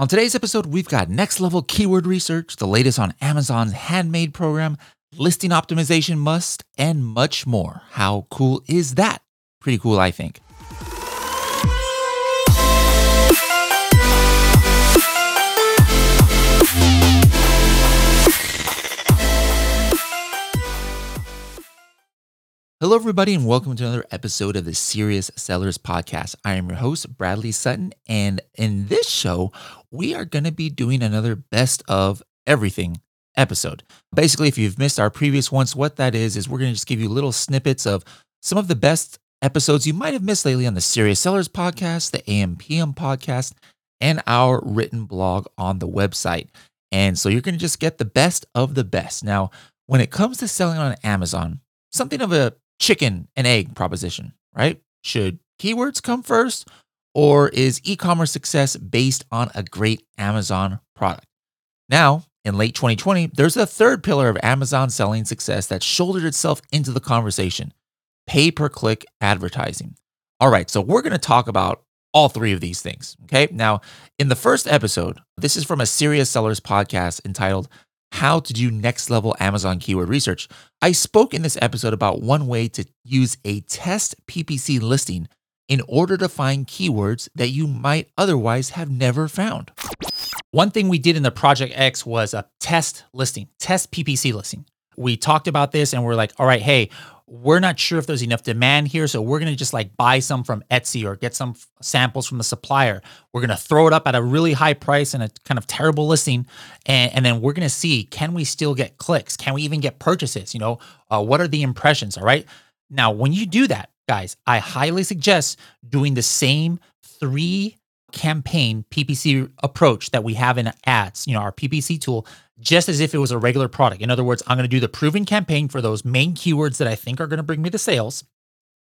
On today's episode, we've got next level keyword research, the latest on Amazon's handmade program, listing optimization must, and much more. How cool is that? Pretty cool, I think. Hello, everybody, and welcome to another episode of the Serious Sellers Podcast. I am your host, Bradley Sutton, and in this show, we are going to be doing another best of everything episode. Basically, if you've missed our previous ones, what that is, is we're going to just give you little snippets of some of the best episodes you might have missed lately on the Serious Sellers Podcast, the AMPM podcast, and our written blog on the website. And so you're going to just get the best of the best. Now, when it comes to selling on Amazon, something of a chicken and egg proposition, right? Should keywords come first or is e commerce success based on a great Amazon product? Now, in late 2020, there's a third pillar of Amazon selling success that shouldered itself into the conversation pay per click advertising. All right, so we're going to talk about all three of these things. Okay. Now, in the first episode, this is from a Serious Sellers podcast entitled how to do next level Amazon keyword research. I spoke in this episode about one way to use a test PPC listing in order to find keywords that you might otherwise have never found. One thing we did in the Project X was a test listing, test PPC listing. We talked about this and we're like, all right, hey, we're not sure if there's enough demand here. So we're going to just like buy some from Etsy or get some samples from the supplier. We're going to throw it up at a really high price and a kind of terrible listing. And, and then we're going to see can we still get clicks? Can we even get purchases? You know, uh, what are the impressions? All right. Now, when you do that, guys, I highly suggest doing the same three campaign PPC approach that we have in ads, you know, our PPC tool just as if it was a regular product. In other words, I'm going to do the proven campaign for those main keywords that I think are going to bring me the sales.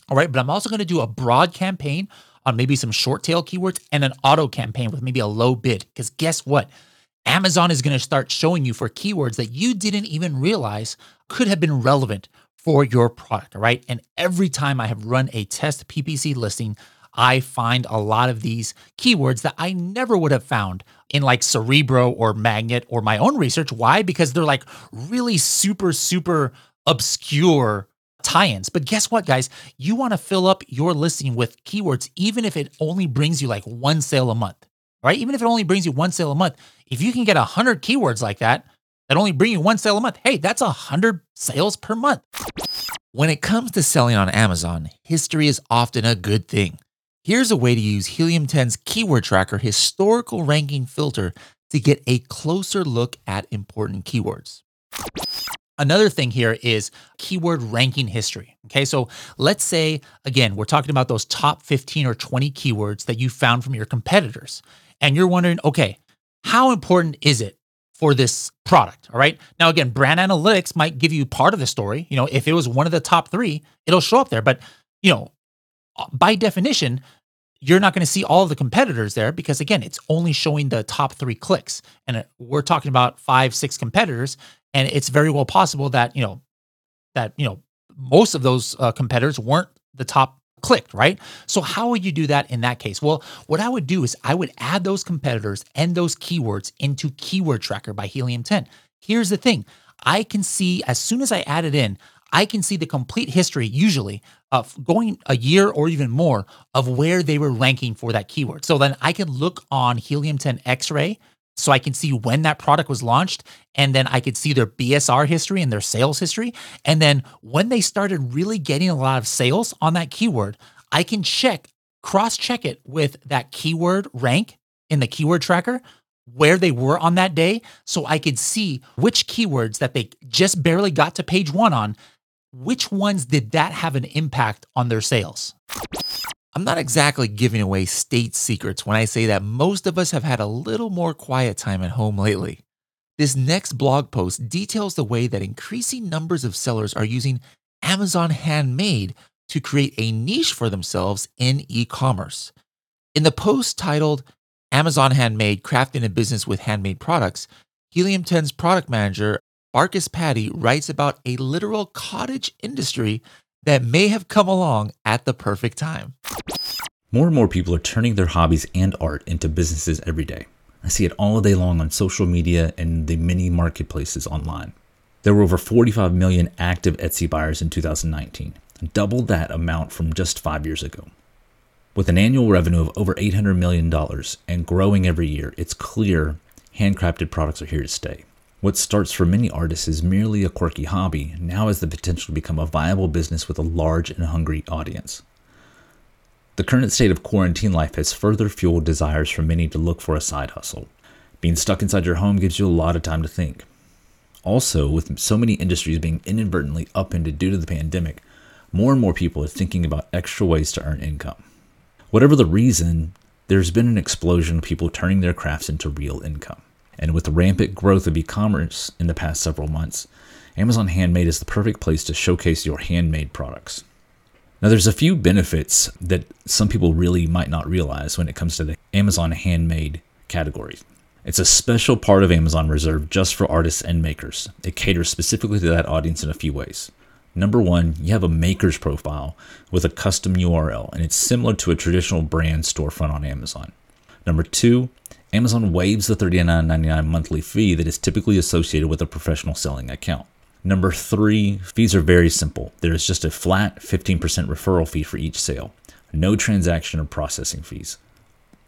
All right. But I'm also going to do a broad campaign on maybe some short tail keywords and an auto campaign with maybe a low bid. Because guess what? Amazon is going to start showing you for keywords that you didn't even realize could have been relevant for your product. All right. And every time I have run a test PPC listing, I find a lot of these keywords that I never would have found in like Cerebro or Magnet or my own research. Why? Because they're like really super, super obscure tie ins. But guess what, guys? You want to fill up your listing with keywords, even if it only brings you like one sale a month, right? Even if it only brings you one sale a month. If you can get 100 keywords like that, that only bring you one sale a month, hey, that's 100 sales per month. When it comes to selling on Amazon, history is often a good thing. Here's a way to use Helium 10's Keyword Tracker historical ranking filter to get a closer look at important keywords. Another thing here is keyword ranking history. Okay, so let's say, again, we're talking about those top 15 or 20 keywords that you found from your competitors. And you're wondering, okay, how important is it for this product? All right. Now, again, brand analytics might give you part of the story. You know, if it was one of the top three, it'll show up there. But, you know, by definition, you're not going to see all of the competitors there because again, it's only showing the top three clicks, and we're talking about five, six competitors, and it's very well possible that you know that you know most of those uh, competitors weren't the top clicked, right? So how would you do that in that case? Well, what I would do is I would add those competitors and those keywords into Keyword Tracker by Helium 10. Here's the thing. I can see as soon as I add it in, I can see the complete history, usually of going a year or even more, of where they were ranking for that keyword. So then I can look on Helium 10 X ray so I can see when that product was launched. And then I could see their BSR history and their sales history. And then when they started really getting a lot of sales on that keyword, I can check, cross check it with that keyword rank in the keyword tracker where they were on that day so I could see which keywords that they just barely got to page one on which ones did that have an impact on their sales? I'm not exactly giving away state secrets when I say that most of us have had a little more quiet time at home lately. This next blog post details the way that increasing numbers of sellers are using Amazon Handmade to create a niche for themselves in e commerce. In the post titled Amazon Handmade Crafting a Business with Handmade Products, Helium 10's product manager Barkus Patty writes about a literal cottage industry that may have come along at the perfect time. More and more people are turning their hobbies and art into businesses every day. I see it all day long on social media and the many marketplaces online. There were over 45 million active Etsy buyers in 2019, double that amount from just five years ago. With an annual revenue of over $800 million and growing every year, it's clear handcrafted products are here to stay. What starts for many artists as merely a quirky hobby now has the potential to become a viable business with a large and hungry audience. The current state of quarantine life has further fueled desires for many to look for a side hustle. Being stuck inside your home gives you a lot of time to think. Also, with so many industries being inadvertently upended due to the pandemic, more and more people are thinking about extra ways to earn income. Whatever the reason, there's been an explosion of people turning their crafts into real income. And with the rampant growth of e commerce in the past several months, Amazon Handmade is the perfect place to showcase your handmade products. Now, there's a few benefits that some people really might not realize when it comes to the Amazon Handmade category. It's a special part of Amazon reserved just for artists and makers. It caters specifically to that audience in a few ways. Number one, you have a maker's profile with a custom URL, and it's similar to a traditional brand storefront on Amazon. Number two, Amazon waives the $39.99 monthly fee that is typically associated with a professional selling account. Number three, fees are very simple. There is just a flat 15% referral fee for each sale, no transaction or processing fees.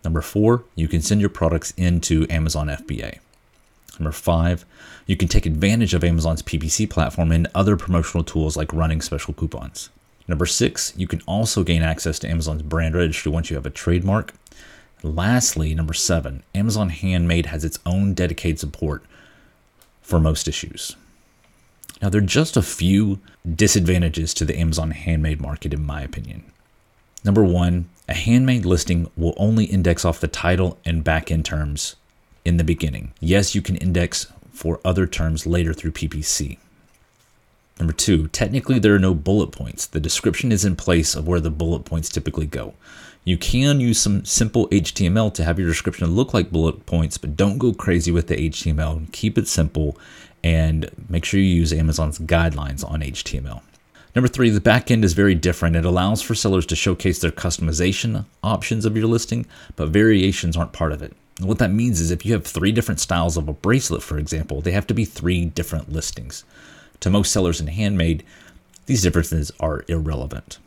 Number four, you can send your products into Amazon FBA. Number five, you can take advantage of Amazon's PPC platform and other promotional tools like running special coupons. Number six, you can also gain access to Amazon's brand registry once you have a trademark. Lastly, number seven, Amazon Handmade has its own dedicated support for most issues. Now, there are just a few disadvantages to the Amazon Handmade market, in my opinion. Number one, a handmade listing will only index off the title and back end terms in the beginning. Yes, you can index for other terms later through PPC. Number two, technically there are no bullet points. The description is in place of where the bullet points typically go. You can use some simple HTML to have your description look like bullet points, but don't go crazy with the HTML. Keep it simple and make sure you use Amazon's guidelines on HTML. Number three, the backend is very different. It allows for sellers to showcase their customization options of your listing, but variations aren't part of it. What that means is if you have three different styles of a bracelet, for example, they have to be three different listings. To most sellers in handmade, these differences are irrelevant.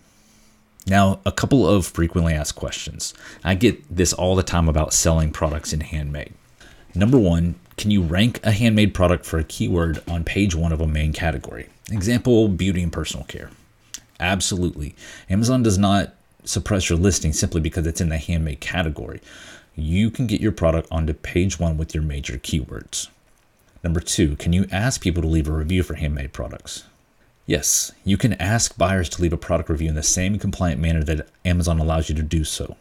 Now, a couple of frequently asked questions. I get this all the time about selling products in handmade. Number one, can you rank a handmade product for a keyword on page one of a main category? Example, beauty and personal care. Absolutely. Amazon does not suppress your listing simply because it's in the handmade category you can get your product onto page one with your major keywords. Number two, can you ask people to leave a review for handmade products? Yes, you can ask buyers to leave a product review in the same compliant manner that Amazon allows you to do so.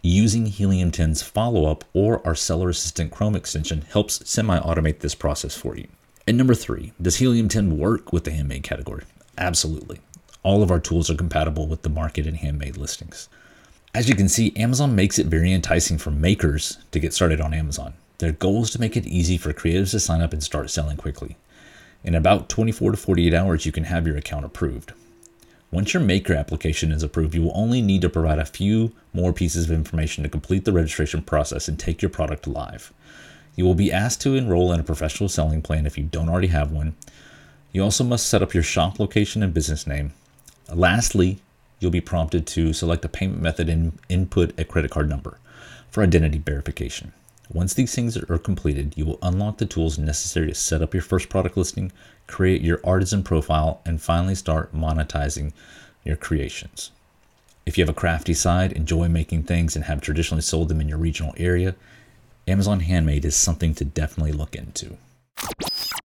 Using Helium 10's follow up or our Seller Assistant Chrome extension helps semi automate this process for you. And number three, does Helium 10 work with the handmade category? Absolutely. All of our tools are compatible with the market and handmade listings. As you can see, Amazon makes it very enticing for makers to get started on Amazon. Their goal is to make it easy for creatives to sign up and start selling quickly. In about 24 to 48 hours, you can have your account approved. Once your maker application is approved, you will only need to provide a few more pieces of information to complete the registration process and take your product live. You will be asked to enroll in a professional selling plan if you don't already have one. You also must set up your shop location and business name. Lastly, you'll be prompted to select a payment method and input a credit card number for identity verification. Once these things are completed, you will unlock the tools necessary to set up your first product listing, create your artisan profile, and finally start monetizing your creations. If you have a crafty side, enjoy making things, and have traditionally sold them in your regional area, Amazon Handmade is something to definitely look into.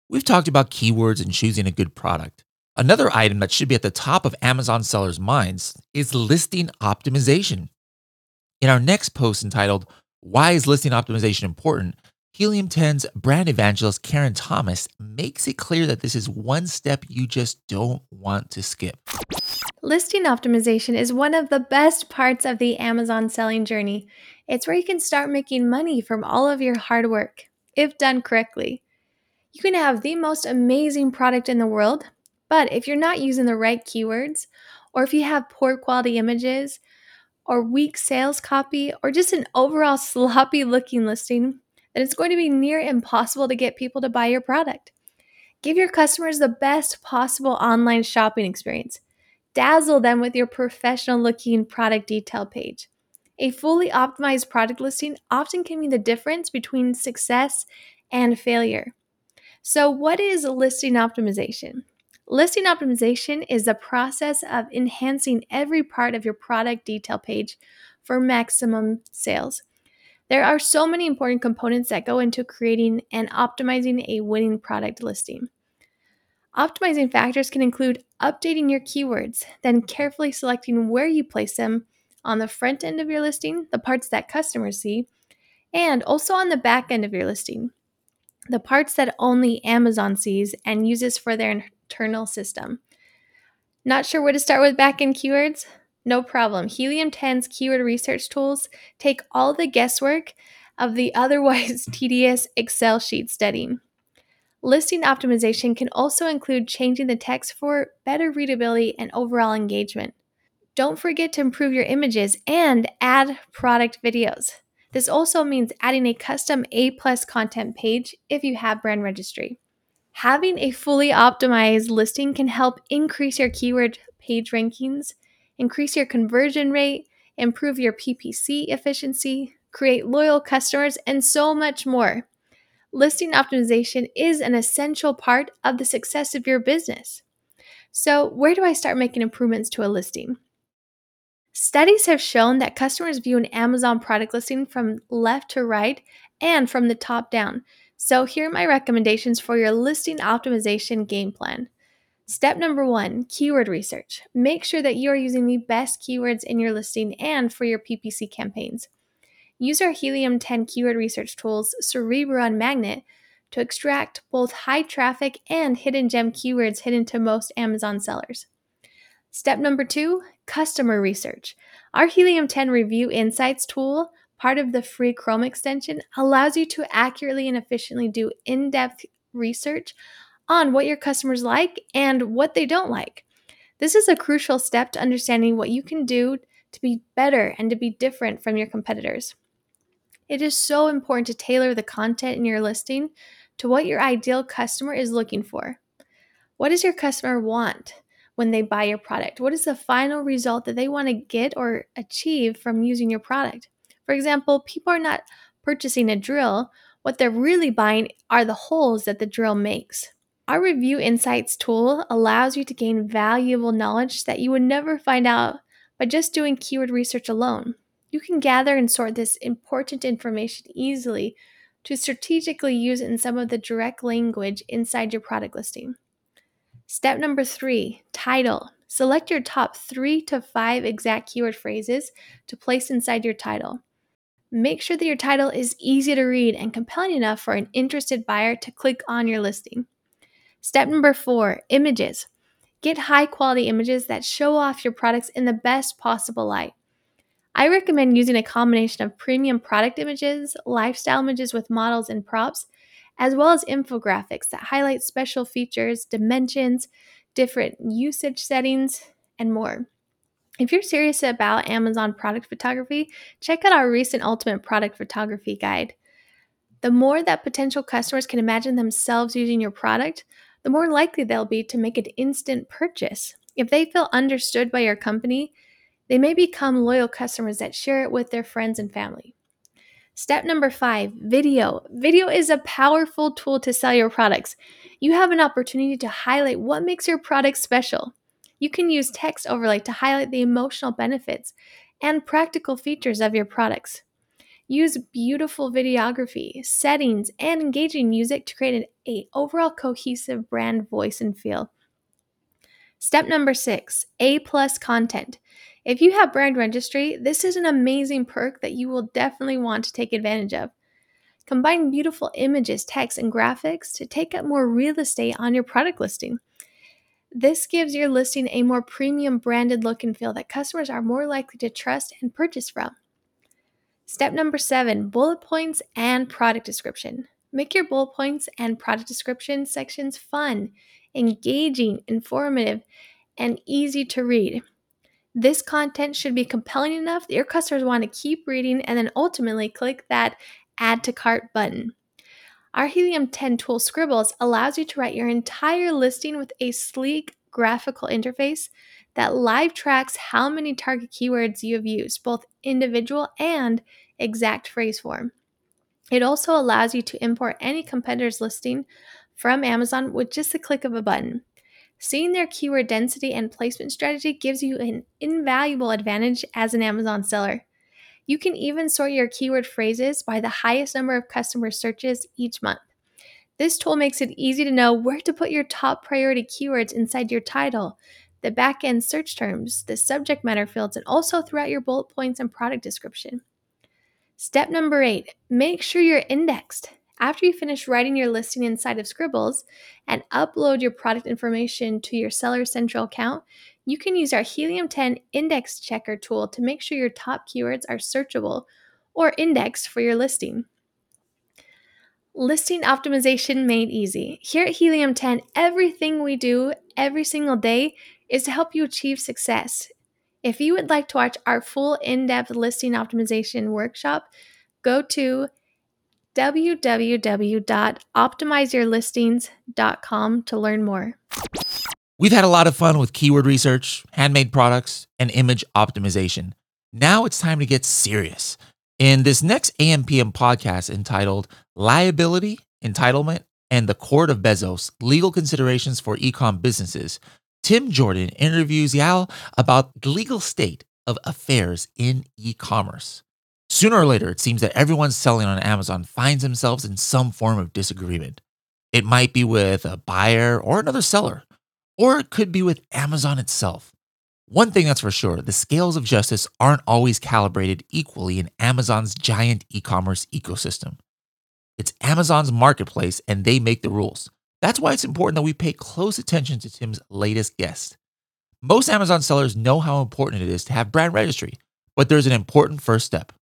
We've talked about keywords and choosing a good product. Another item that should be at the top of Amazon sellers' minds is listing optimization. In our next post entitled, Why is Listing Optimization Important? Helium 10's brand evangelist Karen Thomas makes it clear that this is one step you just don't want to skip. Listing optimization is one of the best parts of the Amazon selling journey. It's where you can start making money from all of your hard work, if done correctly. You can have the most amazing product in the world, but if you're not using the right keywords, or if you have poor quality images, or weak sales copy, or just an overall sloppy looking listing, then it's going to be near impossible to get people to buy your product. Give your customers the best possible online shopping experience. Dazzle them with your professional looking product detail page. A fully optimized product listing often can mean the difference between success and failure. So, what is listing optimization? Listing optimization is the process of enhancing every part of your product detail page for maximum sales. There are so many important components that go into creating and optimizing a winning product listing. Optimizing factors can include updating your keywords, then carefully selecting where you place them on the front end of your listing, the parts that customers see, and also on the back end of your listing, the parts that only Amazon sees and uses for their internal system. Not sure where to start with back end keywords? No problem. Helium 10's keyword research tools take all the guesswork of the otherwise tedious Excel sheet studying. Listing optimization can also include changing the text for better readability and overall engagement. Don't forget to improve your images and add product videos. This also means adding a custom A plus content page if you have brand registry. Having a fully optimized listing can help increase your keyword page rankings, increase your conversion rate, improve your PPC efficiency, create loyal customers, and so much more. Listing optimization is an essential part of the success of your business. So, where do I start making improvements to a listing? Studies have shown that customers view an Amazon product listing from left to right and from the top down. So, here are my recommendations for your listing optimization game plan. Step number one keyword research. Make sure that you are using the best keywords in your listing and for your PPC campaigns. Use our Helium 10 keyword research tools, Cerebro and Magnet, to extract both high traffic and hidden gem keywords hidden to most Amazon sellers. Step number two customer research. Our Helium 10 Review Insights tool, part of the free Chrome extension, allows you to accurately and efficiently do in depth research on what your customers like and what they don't like. This is a crucial step to understanding what you can do to be better and to be different from your competitors. It is so important to tailor the content in your listing to what your ideal customer is looking for. What does your customer want? when they buy your product? What is the final result that they want to get or achieve from using your product? For example, people are not purchasing a drill. What they're really buying are the holes that the drill makes. Our Review Insights tool allows you to gain valuable knowledge that you would never find out by just doing keyword research alone. You can gather and sort this important information easily to strategically use it in some of the direct language inside your product listing. Step number three title. Select your top three to five exact keyword phrases to place inside your title. Make sure that your title is easy to read and compelling enough for an interested buyer to click on your listing. Step number four images. Get high quality images that show off your products in the best possible light. I recommend using a combination of premium product images, lifestyle images with models and props, as well as infographics that highlight special features, dimensions, different usage settings, and more. If you're serious about Amazon product photography, check out our recent Ultimate Product Photography Guide. The more that potential customers can imagine themselves using your product, the more likely they'll be to make an instant purchase. If they feel understood by your company, they may become loyal customers that share it with their friends and family. Step number five video. Video is a powerful tool to sell your products. You have an opportunity to highlight what makes your product special. You can use text overlay to highlight the emotional benefits and practical features of your products. Use beautiful videography, settings, and engaging music to create an a overall cohesive brand voice and feel. Step number six A plus content. If you have brand registry, this is an amazing perk that you will definitely want to take advantage of. Combine beautiful images, text, and graphics to take up more real estate on your product listing. This gives your listing a more premium branded look and feel that customers are more likely to trust and purchase from. Step number seven bullet points and product description. Make your bullet points and product description sections fun, engaging, informative, and easy to read. This content should be compelling enough that your customers want to keep reading and then ultimately click that Add to Cart button. Our Helium 10 tool Scribbles allows you to write your entire listing with a sleek graphical interface that live tracks how many target keywords you have used, both individual and exact phrase form. It also allows you to import any competitor's listing from Amazon with just a click of a button. Seeing their keyword density and placement strategy gives you an invaluable advantage as an Amazon seller. You can even sort your keyword phrases by the highest number of customer searches each month. This tool makes it easy to know where to put your top priority keywords inside your title, the back end search terms, the subject matter fields, and also throughout your bullet points and product description. Step number eight make sure you're indexed. After you finish writing your listing inside of Scribbles and upload your product information to your Seller Central account, you can use our Helium 10 Index Checker tool to make sure your top keywords are searchable or indexed for your listing. Listing optimization made easy. Here at Helium 10, everything we do every single day is to help you achieve success. If you would like to watch our full in depth listing optimization workshop, go to www.optimizeyourlistings.com to learn more. We've had a lot of fun with keyword research, handmade products, and image optimization. Now it's time to get serious. In this next AMPM podcast entitled Liability, Entitlement, and the Court of Bezos Legal Considerations for Ecom Businesses, Tim Jordan interviews Yael about the legal state of affairs in e commerce. Sooner or later, it seems that everyone selling on Amazon finds themselves in some form of disagreement. It might be with a buyer or another seller, or it could be with Amazon itself. One thing that's for sure the scales of justice aren't always calibrated equally in Amazon's giant e commerce ecosystem. It's Amazon's marketplace and they make the rules. That's why it's important that we pay close attention to Tim's latest guest. Most Amazon sellers know how important it is to have brand registry, but there's an important first step.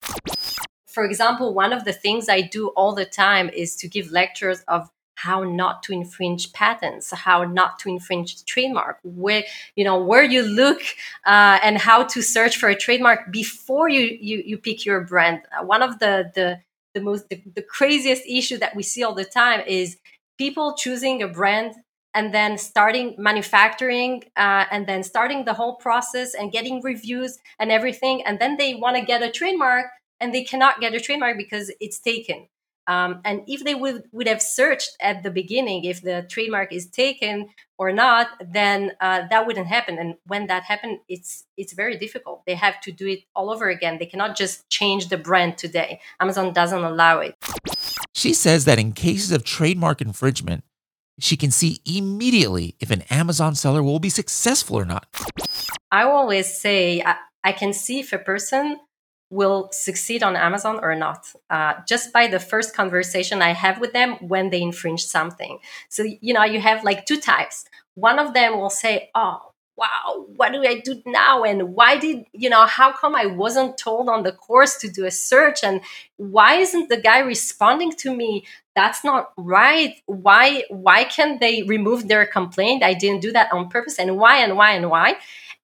For example, one of the things I do all the time is to give lectures of how not to infringe patents, how not to infringe trademark, where you know where you look uh, and how to search for a trademark before you you, you pick your brand. One of the the the most the, the craziest issue that we see all the time is people choosing a brand and then starting manufacturing uh, and then starting the whole process and getting reviews and everything. And then they want to get a trademark and they cannot get a trademark because it's taken. Um, and if they would, would have searched at the beginning if the trademark is taken or not then uh, that wouldn't happen. And when that happened it's it's very difficult. They have to do it all over again. They cannot just change the brand today. Amazon doesn't allow it. She says that in cases of trademark infringement she can see immediately if an amazon seller will be successful or not i always say I, I can see if a person will succeed on Amazon or not, uh, just by the first conversation I have with them when they infringe something. So, you know, you have like two types. One of them will say, Oh, wow, what do I do now? And why did, you know, how come I wasn't told on the course to do a search? And why isn't the guy responding to me? That's not right. Why, why can't they remove their complaint? I didn't do that on purpose. And why, and why, and why?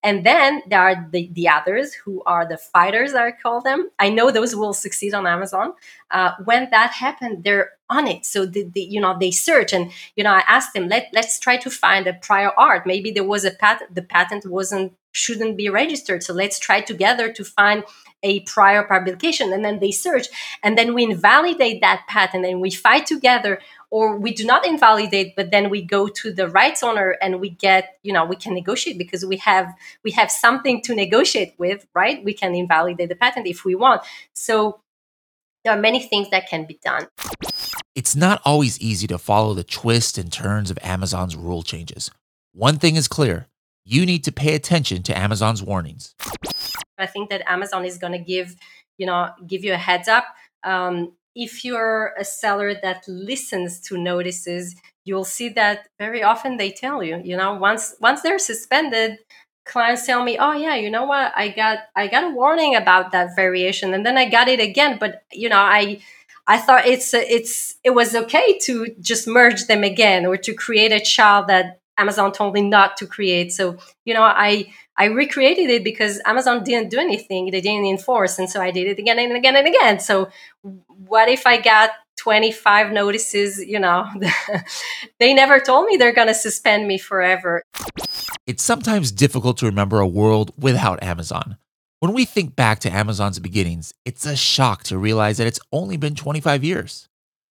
And then there are the, the others who are the fighters, I call them. I know those will succeed on Amazon. Uh, when that happened, they're on it. So, the, the, you know, they search and, you know, I asked them, Let, let's try to find a prior art. Maybe there was a patent, the patent wasn't, shouldn't be registered. So let's try together to find a prior publication. And then they search and then we invalidate that patent and we fight together or we do not invalidate but then we go to the rights owner and we get you know we can negotiate because we have we have something to negotiate with right? We can invalidate the patent if we want. So there are many things that can be done. It's not always easy to follow the twists and turns of amazon's rule changes. One thing is clear you need to pay attention to amazon's warnings. I think that amazon is going to give you know give you a heads up. Um, if you're a seller that listens to notices, you'll see that very often they tell you, you know, once once they're suspended, clients tell me, "Oh yeah, you know what? I got I got a warning about that variation and then I got it again, but you know, I I thought it's it's it was okay to just merge them again or to create a child that Amazon told me not to create. So, you know, I I recreated it because Amazon didn't do anything. They didn't enforce. And so I did it again and again and again. So what if I got 25 notices? You know, they never told me they're going to suspend me forever. It's sometimes difficult to remember a world without Amazon. When we think back to Amazon's beginnings, it's a shock to realize that it's only been 25 years.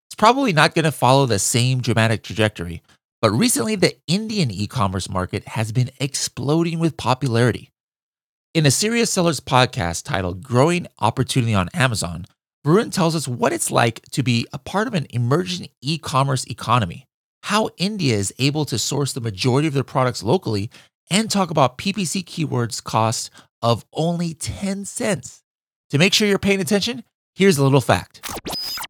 It's probably not going to follow the same dramatic trajectory, but recently the Indian e commerce market has been exploding with popularity. In a Serious Sellers podcast titled Growing Opportunity on Amazon, Varun tells us what it's like to be a part of an emerging e commerce economy, how India is able to source the majority of their products locally, and talk about PPC keywords cost of only 10 cents. To make sure you're paying attention, here's a little fact.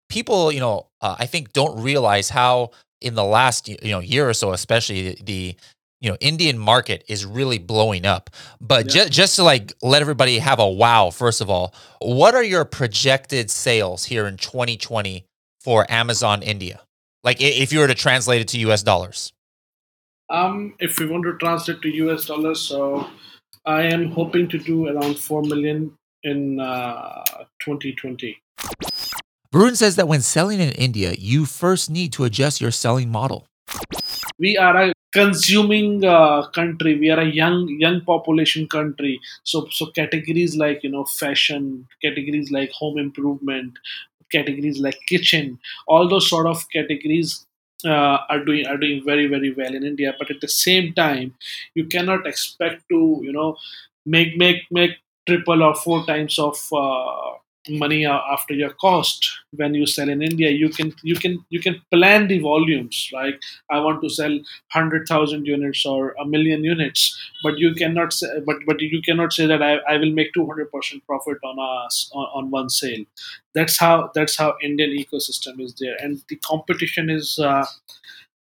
People, you know, uh, I think don't realize how in the last you know year or so, especially the, you know Indian market is really blowing up. But yeah. just just to like let everybody have a wow, first of all, what are your projected sales here in 2020 for Amazon India? Like if you were to translate it to US dollars. Um, if we want to translate to US dollars, so I am hoping to do around 4 million in uh, 2020. Varun says that when selling in India, you first need to adjust your selling model. We are a consuming uh, country. We are a young young population country. So so categories like you know fashion, categories like home improvement, categories like kitchen, all those sort of categories uh, are doing are doing very very well in India. But at the same time, you cannot expect to you know make make make triple or four times of uh, money after your cost. When you sell in india you can you can you can plan the volumes like i want to sell 100000 units or a million units but you cannot say, but but you cannot say that i, I will make 200% profit on a on, on one sale. That's how that's how indian ecosystem is there. And the competition is uh,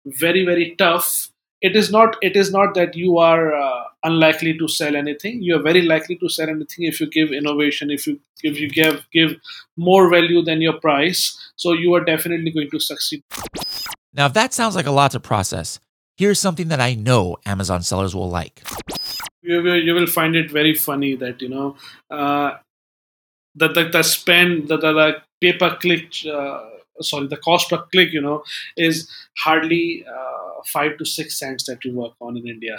very very tough it is not it is not that you are uh, unlikely to sell anything. You are very likely to sell anything if you give innovation if you if you give give more value than your price. So you are definitely going to succeed. Now if that sounds like a lot to process here's something that i know amazon sellers will like. You will, you will find it very funny that you know uh, the, the, the spend the, the, the pay per click uh, sorry the cost per click you know is hardly uh, five to six cents that we work on in india.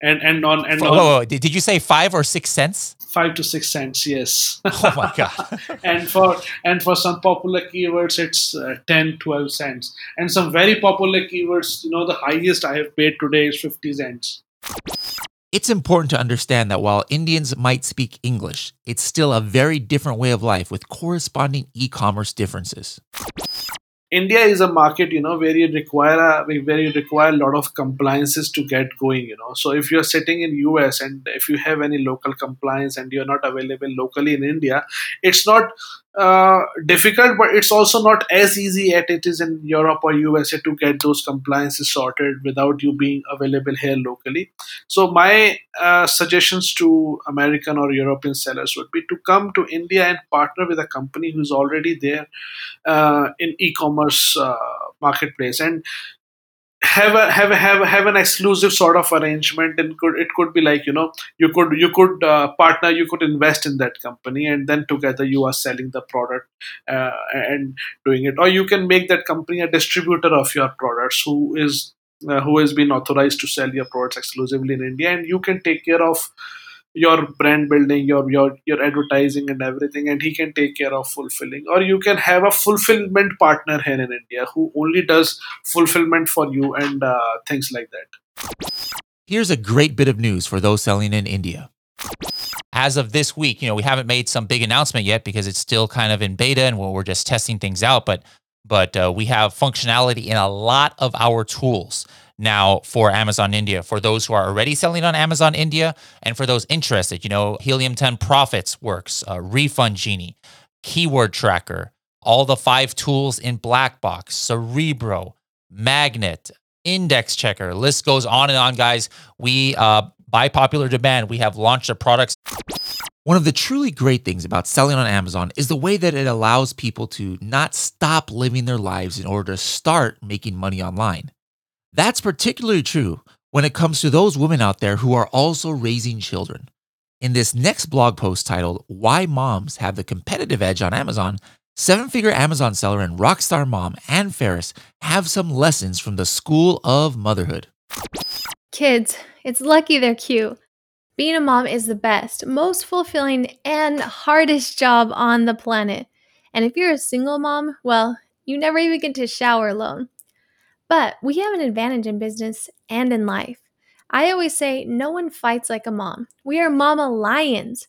And and on and oh, on, did you say five or six cents? Five to six cents yes. Oh my god. And for and for some popular keywords it's uh, 10 12 cents. And some very popular keywords you know the highest i have paid today is 50 cents. It's important to understand that while Indians might speak English, it's still a very different way of life with corresponding e commerce differences. India is a market, you know, where you require a where you require a lot of compliances to get going, you know. So if you're sitting in US and if you have any local compliance and you're not available locally in India, it's not uh, difficult, but it's also not as easy as it is in Europe or USA to get those compliances sorted without you being available here locally. So my uh, suggestions to American or European sellers would be to come to India and partner with a company who's already there uh, in e-commerce uh, marketplace and have a have a, have a, have an exclusive sort of arrangement and could it could be like you know you could you could uh, partner you could invest in that company and then together you are selling the product uh, and doing it. Or you can make that company a distributor of your products who is uh, who has been authorized to sell your products exclusively in India and you can take care of your brand building your your your advertising and everything and he can take care of fulfilling. Or you can have a fulfillment partner here in india who only does fulfillment for you and uh, things like that. Here's a great bit of news for those selling in india. As of this week you know we haven't made some big announcement yet because it's still kind of in beta and we're just testing things out but but uh, we have functionality in a lot of our tools now for Amazon India. For those who are already selling on Amazon India and for those interested, you know, Helium 10 Profits works, uh, Refund Genie, Keyword Tracker, all the five tools in Blackbox, Cerebro, Magnet, Index Checker, list goes on and on, guys. We, uh, by popular demand, we have launched the products. One of the truly great things about selling on Amazon is the way that it allows people to not stop living their lives in order to start making money online. That's particularly true when it comes to those women out there who are also raising children. In this next blog post titled Why Moms Have the Competitive Edge on Amazon, seven figure Amazon seller and rockstar mom Ann Ferris have some lessons from the school of motherhood. Kids, it's lucky they're cute. Being a mom is the best, most fulfilling, and hardest job on the planet. And if you're a single mom, well, you never even get to shower alone. But we have an advantage in business and in life. I always say no one fights like a mom. We are mama lions.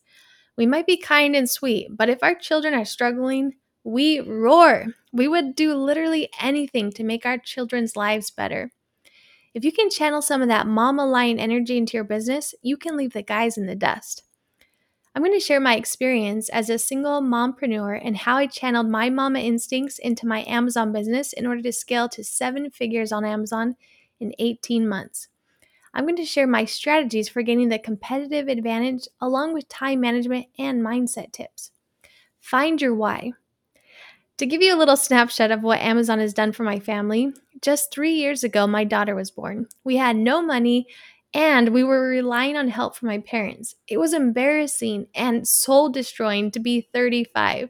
We might be kind and sweet, but if our children are struggling, we roar. We would do literally anything to make our children's lives better. If you can channel some of that mama lion energy into your business, you can leave the guys in the dust. I'm going to share my experience as a single mompreneur and how I channeled my mama instincts into my Amazon business in order to scale to seven figures on Amazon in 18 months. I'm going to share my strategies for gaining the competitive advantage along with time management and mindset tips. Find your why. To give you a little snapshot of what Amazon has done for my family, just three years ago, my daughter was born. We had no money and we were relying on help from my parents. It was embarrassing and soul destroying to be 35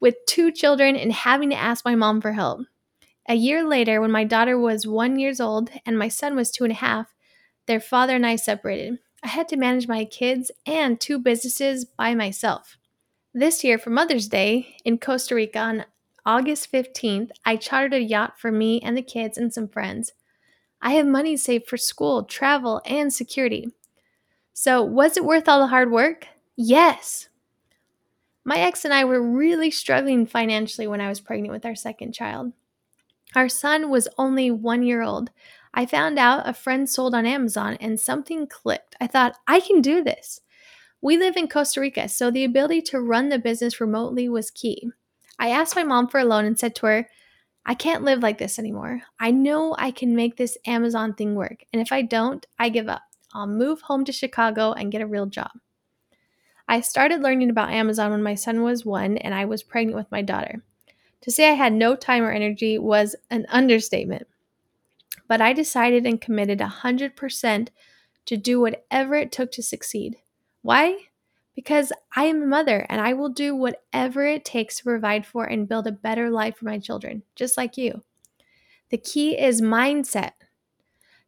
with two children and having to ask my mom for help. A year later, when my daughter was one years old and my son was two and a half, their father and I separated. I had to manage my kids and two businesses by myself. This year, for Mother's Day in Costa Rica on August 15th, I chartered a yacht for me and the kids and some friends. I have money saved for school, travel, and security. So, was it worth all the hard work? Yes. My ex and I were really struggling financially when I was pregnant with our second child. Our son was only one year old. I found out a friend sold on Amazon and something clicked. I thought, I can do this. We live in Costa Rica, so the ability to run the business remotely was key. I asked my mom for a loan and said to her, I can't live like this anymore. I know I can make this Amazon thing work, and if I don't, I give up. I'll move home to Chicago and get a real job. I started learning about Amazon when my son was one and I was pregnant with my daughter. To say I had no time or energy was an understatement. But I decided and committed 100% to do whatever it took to succeed. Why? Because I am a mother and I will do whatever it takes to provide for and build a better life for my children, just like you. The key is mindset.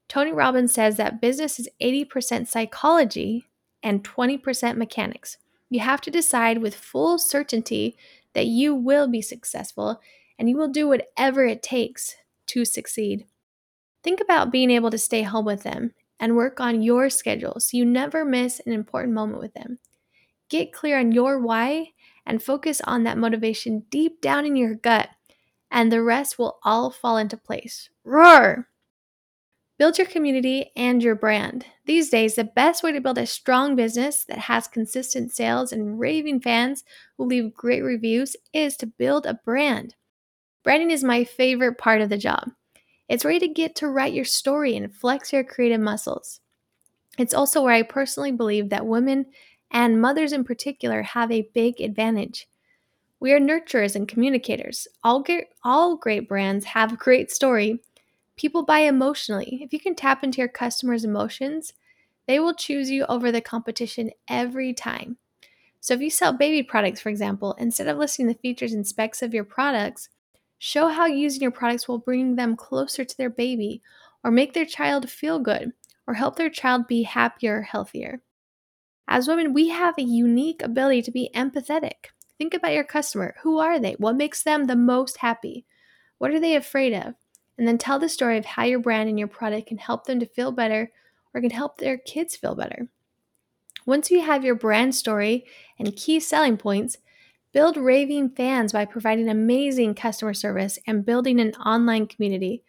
Tony Robbins says that business is 80% psychology and 20% mechanics. You have to decide with full certainty that you will be successful and you will do whatever it takes to succeed. Think about being able to stay home with them and work on your schedule so you never miss an important moment with them. Get clear on your why and focus on that motivation deep down in your gut, and the rest will all fall into place. Roar! Build your community and your brand. These days, the best way to build a strong business that has consistent sales and raving fans who leave great reviews is to build a brand. Branding is my favorite part of the job. It's where you get to write your story and flex your creative muscles. It's also where I personally believe that women and mothers in particular have a big advantage. We are nurturers and communicators. All, ge- all great brands have a great story, People buy emotionally. If you can tap into your customers' emotions, they will choose you over the competition every time. So, if you sell baby products, for example, instead of listing the features and specs of your products, show how using your products will bring them closer to their baby, or make their child feel good, or help their child be happier, healthier. As women, we have a unique ability to be empathetic. Think about your customer. Who are they? What makes them the most happy? What are they afraid of? and then tell the story of how your brand and your product can help them to feel better or can help their kids feel better. Once you have your brand story and key selling points, build raving fans by providing amazing customer service and building an online community.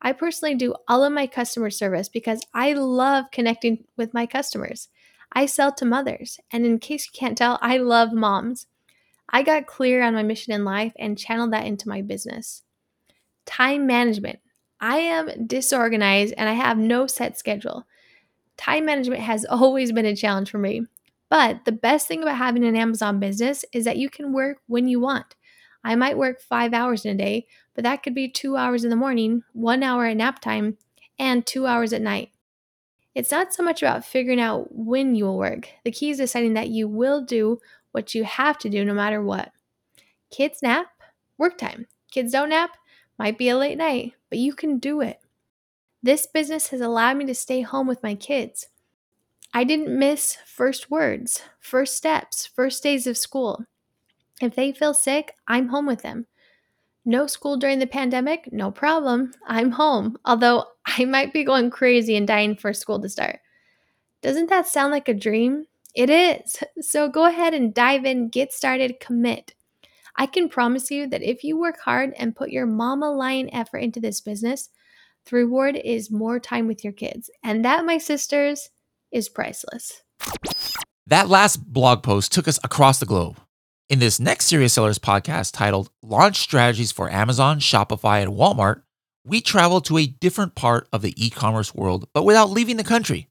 I personally do all of my customer service because I love connecting with my customers. I sell to mothers, and in case you can't tell, I love moms. I got clear on my mission in life and channeled that into my business. Time management. I am disorganized and I have no set schedule. Time management has always been a challenge for me. But the best thing about having an Amazon business is that you can work when you want. I might work five hours in a day, but that could be two hours in the morning, one hour at nap time, and two hours at night. It's not so much about figuring out when you will work. The key is deciding that you will do what you have to do no matter what. Kids nap, work time. Kids don't nap, might be a late night, but you can do it. This business has allowed me to stay home with my kids. I didn't miss first words, first steps, first days of school. If they feel sick, I'm home with them. No school during the pandemic? No problem. I'm home, although I might be going crazy and dying for school to start. Doesn't that sound like a dream? It is. So go ahead and dive in, get started, commit. I can promise you that if you work hard and put your mama lion effort into this business, the reward is more time with your kids. And that, my sisters, is priceless. That last blog post took us across the globe. In this next Serious Sellers podcast titled Launch Strategies for Amazon, Shopify, and Walmart, we travel to a different part of the e commerce world, but without leaving the country.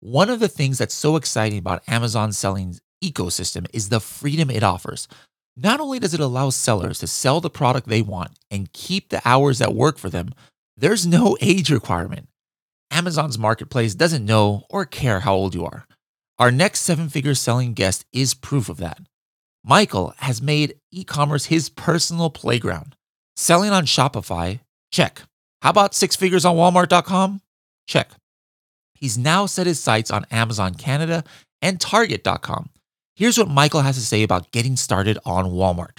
One of the things that's so exciting about Amazon selling ecosystem is the freedom it offers. Not only does it allow sellers to sell the product they want and keep the hours that work for them, there's no age requirement. Amazon's marketplace doesn't know or care how old you are. Our next seven figure selling guest is proof of that. Michael has made e commerce his personal playground. Selling on Shopify, check. How about six figures on Walmart.com? Check. He's now set his sights on Amazon Canada and Target.com. Here's what Michael has to say about getting started on Walmart.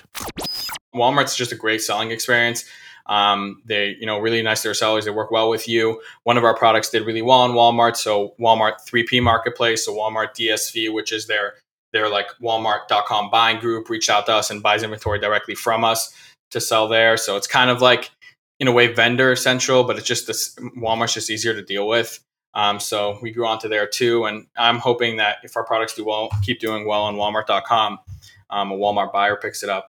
Walmart's just a great selling experience. Um, they, you know, really nice to their sellers. They work well with you. One of our products did really well on Walmart. So Walmart 3P Marketplace, so Walmart DSV, which is their their like Walmart.com buying group, reached out to us and buys inventory directly from us to sell there. So it's kind of like in a way vendor central, but it's just this Walmart's just easier to deal with. Um, so we grew onto there too, and I'm hoping that if our products do well, keep doing well on Walmart.com, um, a Walmart buyer picks it up.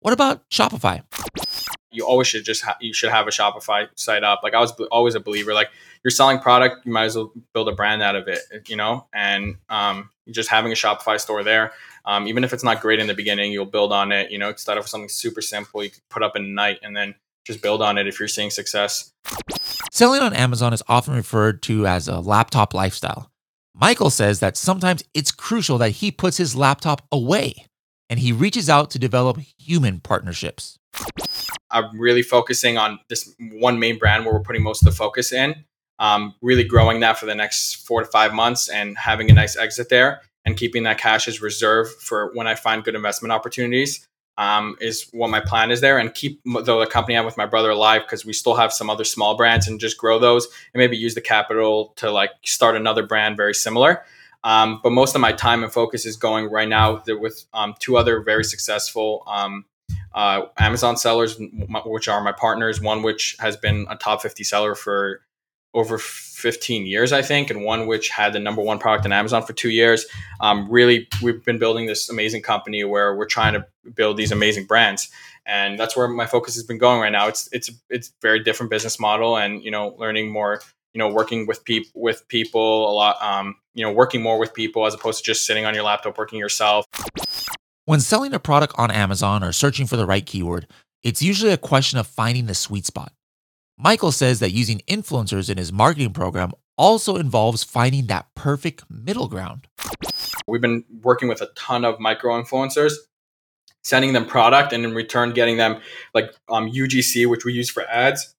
What about Shopify? You always should just ha- you should have a Shopify site up. Like I was always a believer, like you're selling product, you might as well build a brand out of it, you know. And um, just having a Shopify store there, um, even if it's not great in the beginning, you'll build on it. You know, start off with something super simple you can put up in a night, and then just build on it if you're seeing success. Selling on Amazon is often referred to as a laptop lifestyle. Michael says that sometimes it's crucial that he puts his laptop away and he reaches out to develop human partnerships. I'm really focusing on this one main brand where we're putting most of the focus in, um, really growing that for the next four to five months and having a nice exit there and keeping that cash as reserve for when I find good investment opportunities um, is what my plan is there and keep the, company I'm with my brother alive because we still have some other small brands and just grow those and maybe use the capital to like start another brand very similar. Um, but most of my time and focus is going right now with um, two other very successful um, uh, Amazon sellers, which are my partners. One which has been a top 50 seller for over 15 years, I think, and one which had the number one product on Amazon for two years. Um, really, we've been building this amazing company where we're trying to build these amazing brands, and that's where my focus has been going right now. It's it's it's very different business model, and you know, learning more. You know, working with people with people a lot. Um, you know, working more with people as opposed to just sitting on your laptop working yourself. When selling a product on Amazon or searching for the right keyword, it's usually a question of finding the sweet spot. Michael says that using influencers in his marketing program also involves finding that perfect middle ground. We've been working with a ton of micro influencers, sending them product and in return getting them like um, UGC, which we use for ads.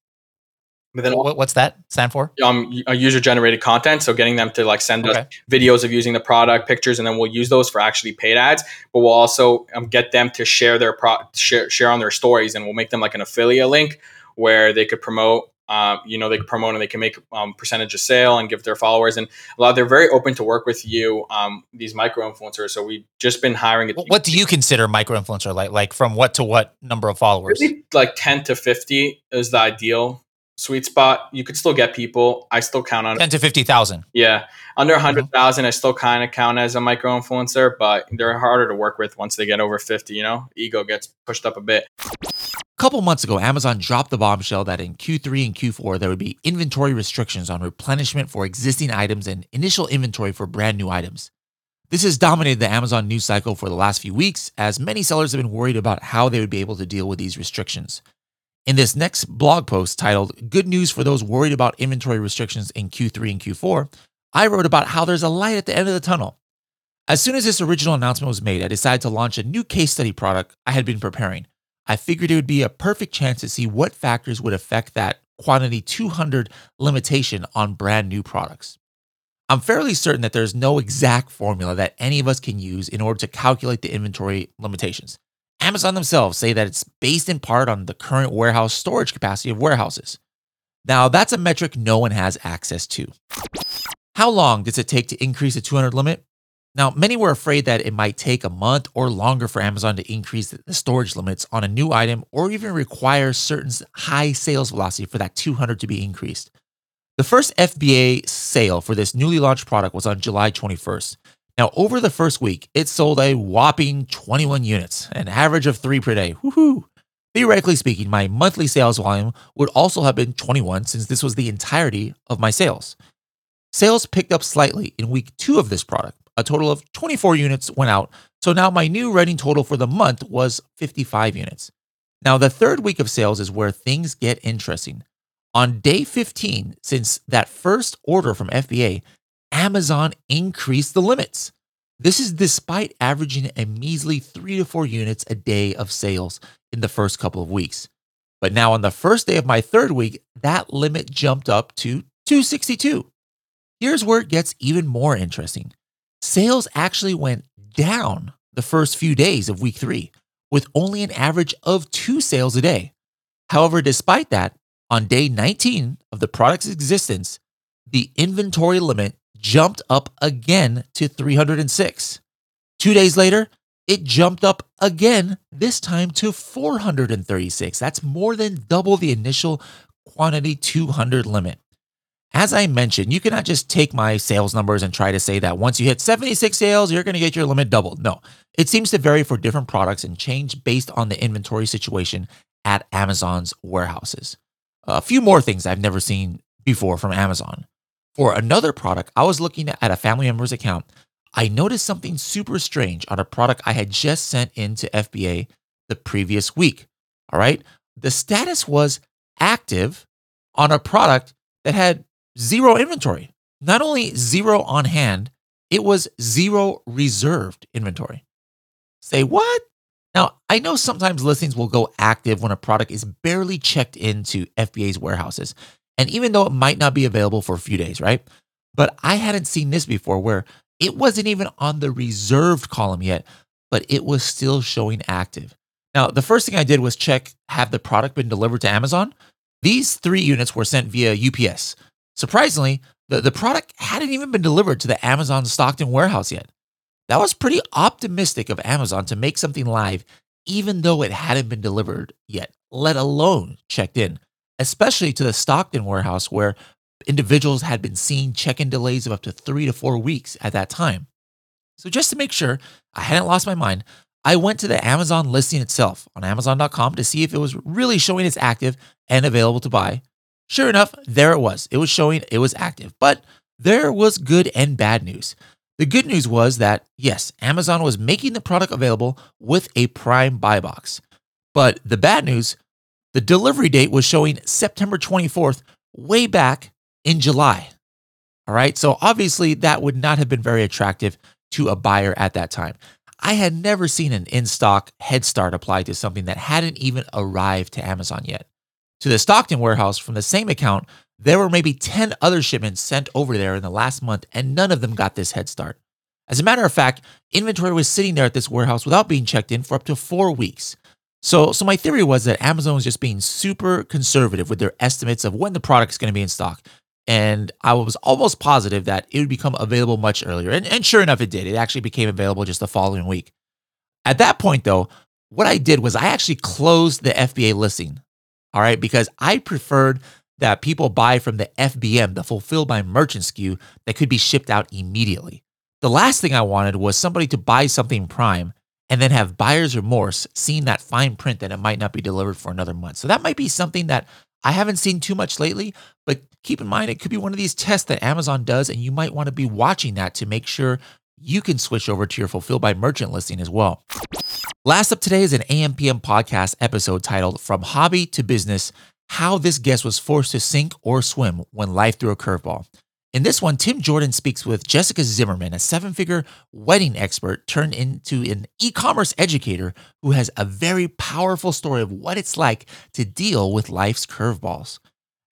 But then what's that stand for? Um, user generated content. So getting them to like send okay. us videos of using the product, pictures, and then we'll use those for actually paid ads. But we'll also um, get them to share their pro share, share on their stories, and we'll make them like an affiliate link where they could promote uh, you know, they can promote and they can make um, percentage of sale and give their followers. And a lot, they're very open to work with you, um, these micro influencers. So we've just been hiring. what do you consider micro influencer? Like, like from what to what number of followers? Really, like 10 to 50 is the ideal sweet spot. You could still get people. I still count on 10 to 50,000. Yeah. Under 100,000, mm-hmm. I still kind of count as a micro influencer, but they're harder to work with once they get over 50, you know, ego gets pushed up a bit. A couple months ago, Amazon dropped the bombshell that in Q3 and Q4, there would be inventory restrictions on replenishment for existing items and initial inventory for brand new items. This has dominated the Amazon news cycle for the last few weeks, as many sellers have been worried about how they would be able to deal with these restrictions. In this next blog post titled Good News for Those Worried About Inventory Restrictions in Q3 and Q4, I wrote about how there's a light at the end of the tunnel. As soon as this original announcement was made, I decided to launch a new case study product I had been preparing. I figured it would be a perfect chance to see what factors would affect that quantity 200 limitation on brand new products. I'm fairly certain that there's no exact formula that any of us can use in order to calculate the inventory limitations. Amazon themselves say that it's based in part on the current warehouse storage capacity of warehouses. Now, that's a metric no one has access to. How long does it take to increase the 200 limit? Now, many were afraid that it might take a month or longer for Amazon to increase the storage limits on a new item or even require certain high sales velocity for that 200 to be increased. The first FBA sale for this newly launched product was on July 21st. Now, over the first week, it sold a whopping 21 units, an average of three per day. Woohoo! Theoretically speaking, my monthly sales volume would also have been 21 since this was the entirety of my sales. Sales picked up slightly in week two of this product. A total of 24 units went out, so now my new running total for the month was 55 units. Now, the third week of sales is where things get interesting. On day 15, since that first order from FBA, Amazon increased the limits. This is despite averaging a measly three to four units a day of sales in the first couple of weeks. But now, on the first day of my third week, that limit jumped up to 262. Here's where it gets even more interesting sales actually went down the first few days of week three, with only an average of two sales a day. However, despite that, on day 19 of the product's existence, the inventory limit jumped up again to 306. Two days later, it jumped up again, this time to 436. That's more than double the initial quantity 200 limit. As I mentioned, you cannot just take my sales numbers and try to say that once you hit 76 sales, you're going to get your limit doubled. No, it seems to vary for different products and change based on the inventory situation at Amazon's warehouses a few more things I've never seen before from Amazon. For another product, I was looking at a family member's account. I noticed something super strange on a product I had just sent in to FBA the previous week. All right. The status was active on a product that had zero inventory. Not only zero on hand, it was zero reserved inventory. Say what? Now, I know sometimes listings will go active when a product is barely checked into FBA's warehouses. And even though it might not be available for a few days, right? But I hadn't seen this before where it wasn't even on the reserved column yet, but it was still showing active. Now, the first thing I did was check have the product been delivered to Amazon? These three units were sent via UPS. Surprisingly, the, the product hadn't even been delivered to the Amazon Stockton warehouse yet. That was pretty optimistic of Amazon to make something live, even though it hadn't been delivered yet, let alone checked in, especially to the Stockton warehouse where individuals had been seeing check in delays of up to three to four weeks at that time. So, just to make sure I hadn't lost my mind, I went to the Amazon listing itself on Amazon.com to see if it was really showing it's active and available to buy. Sure enough, there it was. It was showing it was active, but there was good and bad news. The good news was that, yes, Amazon was making the product available with a Prime buy box. But the bad news, the delivery date was showing September 24th, way back in July. All right. So obviously, that would not have been very attractive to a buyer at that time. I had never seen an in stock head start applied to something that hadn't even arrived to Amazon yet. To the Stockton warehouse from the same account, there were maybe 10 other shipments sent over there in the last month, and none of them got this head start. As a matter of fact, inventory was sitting there at this warehouse without being checked in for up to four weeks. So, so my theory was that Amazon was just being super conservative with their estimates of when the product is going to be in stock. And I was almost positive that it would become available much earlier. And, and sure enough, it did. It actually became available just the following week. At that point, though, what I did was I actually closed the FBA listing. All right, because I preferred that people buy from the FBM, the fulfilled by merchant SKU that could be shipped out immediately. The last thing I wanted was somebody to buy something prime and then have buyer's remorse seeing that fine print that it might not be delivered for another month. So that might be something that I haven't seen too much lately, but keep in mind it could be one of these tests that Amazon does, and you might want to be watching that to make sure you can switch over to your fulfilled by merchant listing as well. Last up today is an AMPM podcast episode titled From Hobby to Business How This Guest Was Forced to Sink or Swim When Life Threw a Curveball. In this one, Tim Jordan speaks with Jessica Zimmerman, a seven figure wedding expert turned into an e commerce educator who has a very powerful story of what it's like to deal with life's curveballs.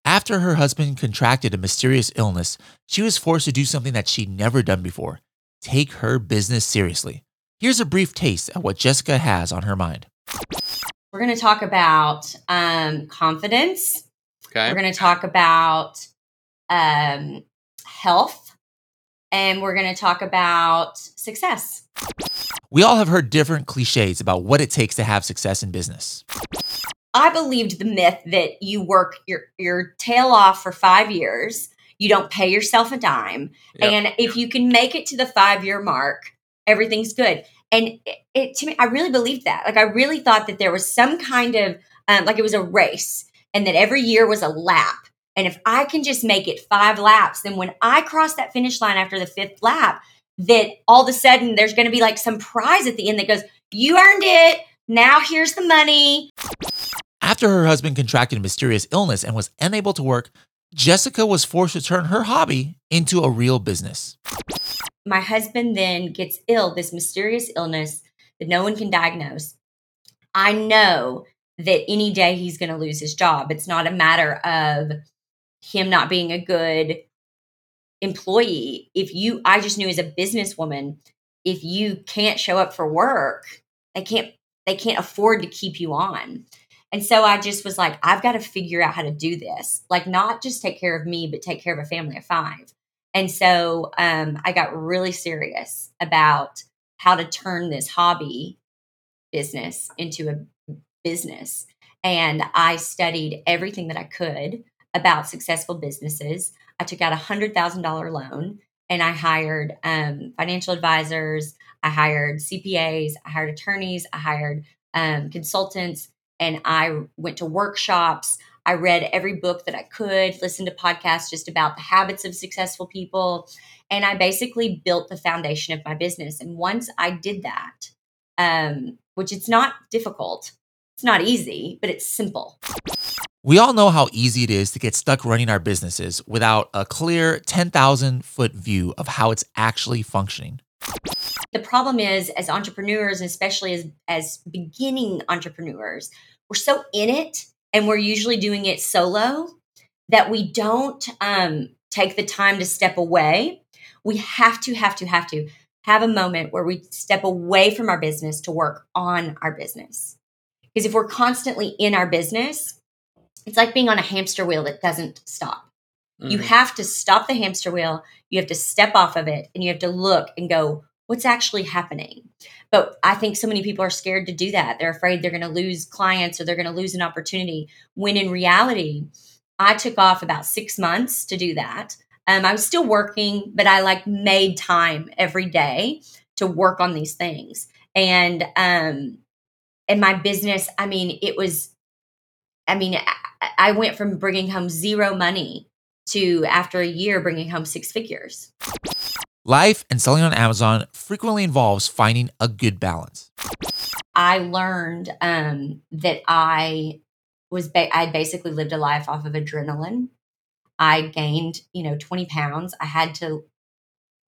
After her husband contracted a mysterious illness, she was forced to do something that she'd never done before take her business seriously. Here's a brief taste of what Jessica has on her mind. We're going to talk about um, confidence. Okay. We're going to talk about um, health. And we're going to talk about success. We all have heard different cliches about what it takes to have success in business. I believed the myth that you work your, your tail off for five years, you don't pay yourself a dime. Yep. And if you can make it to the five year mark, everything's good. And it, it, to me, I really believed that. Like, I really thought that there was some kind of, um, like it was a race and that every year was a lap. And if I can just make it five laps, then when I cross that finish line after the fifth lap, that all of a sudden there's going to be like some prize at the end that goes, You earned it. Now here's the money. After her husband contracted a mysterious illness and was unable to work, Jessica was forced to turn her hobby into a real business. My husband then gets ill, this mysterious illness that no one can diagnose. I know that any day he's going to lose his job. It's not a matter of him not being a good employee. If you, I just knew as a businesswoman, if you can't show up for work, they can't, they can't afford to keep you on. And so I just was like, I've got to figure out how to do this. Like, not just take care of me, but take care of a family of five. And so um, I got really serious about how to turn this hobby business into a business. And I studied everything that I could about successful businesses. I took out a $100,000 loan and I hired um, financial advisors, I hired CPAs, I hired attorneys, I hired um, consultants, and I went to workshops. I read every book that I could, listened to podcasts just about the habits of successful people. And I basically built the foundation of my business. And once I did that, um, which it's not difficult, it's not easy, but it's simple. We all know how easy it is to get stuck running our businesses without a clear 10,000 foot view of how it's actually functioning. The problem is, as entrepreneurs, especially as, as beginning entrepreneurs, we're so in it and we're usually doing it solo that we don't um, take the time to step away. We have to, have to, have to have a moment where we step away from our business to work on our business. Because if we're constantly in our business, it's like being on a hamster wheel that doesn't stop. You Mhm. have to stop the hamster wheel, you have to step off of it, and you have to look and go, what's actually happening? But I think so many people are scared to do that. They're afraid they're going to lose clients or they're going to lose an opportunity. When in reality, I took off about six months to do that. Um, I was still working, but I like made time every day to work on these things. And um, and my business, I mean, it was, I mean, I, I went from bringing home zero money to after a year bringing home six figures. Life and selling on Amazon frequently involves finding a good balance. I learned um, that I was ba- I basically lived a life off of adrenaline. I gained, you know, 20 pounds. I had to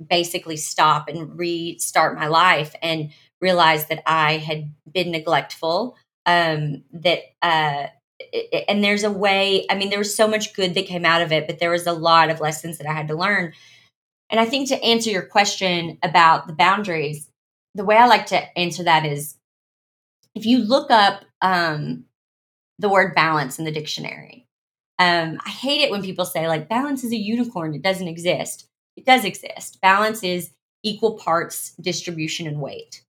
basically stop and restart my life and realize that I had been neglectful. Um, that uh, and there's a way. I mean, there was so much good that came out of it, but there was a lot of lessons that I had to learn. And I think to answer your question about the boundaries, the way I like to answer that is if you look up um, the word balance in the dictionary, um, I hate it when people say, like, balance is a unicorn. It doesn't exist. It does exist. Balance is equal parts distribution and weight.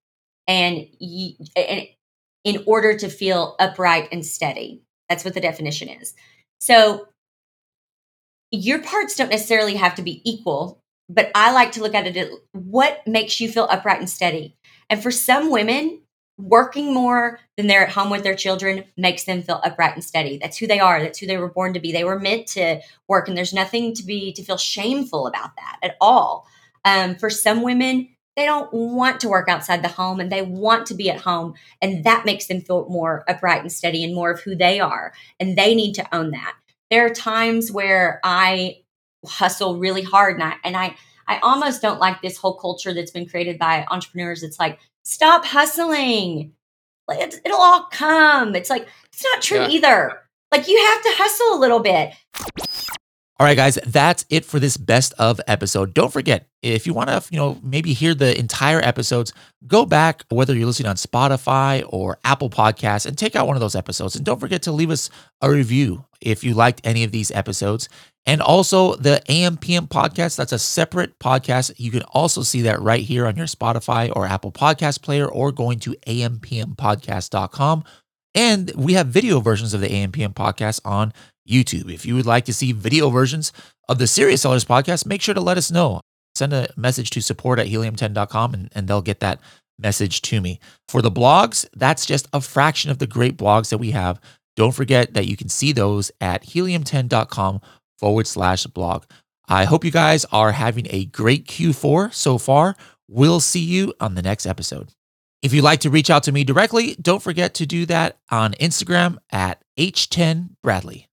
And, and in order to feel upright and steady, that's what the definition is. So your parts don't necessarily have to be equal, but I like to look at it at what makes you feel upright and steady. And for some women, working more than they're at home with their children makes them feel upright and steady. That's who they are. That's who they were born to be. They were meant to work, and there's nothing to be to feel shameful about that at all. Um, for some women, they don't want to work outside the home and they want to be at home and that makes them feel more upright and steady and more of who they are and they need to own that there are times where i hustle really hard and i and i i almost don't like this whole culture that's been created by entrepreneurs it's like stop hustling it'll all come it's like it's not true Yeah. either like you have to hustle a little bit All right, guys, that's it for this best of episode. Don't forget, if you want to, you know, maybe hear the entire episodes, go back, whether you're listening on Spotify or Apple Podcasts, and take out one of those episodes. And don't forget to leave us a review if you liked any of these episodes. And also the AMPM podcast, that's a separate podcast. You can also see that right here on your Spotify or Apple Podcast player or going to ampmpodcast.com. And we have video versions of the AMPM podcast on YouTube. If you would like to see video versions of the Serious Sellers podcast, make sure to let us know. Send a message to support at helium10.com and, and they'll get that message to me. For the blogs, that's just a fraction of the great blogs that we have. Don't forget that you can see those at helium10.com forward slash blog. I hope you guys are having a great Q4 so far. We'll see you on the next episode. If you'd like to reach out to me directly, don't forget to do that on Instagram at H10Bradley.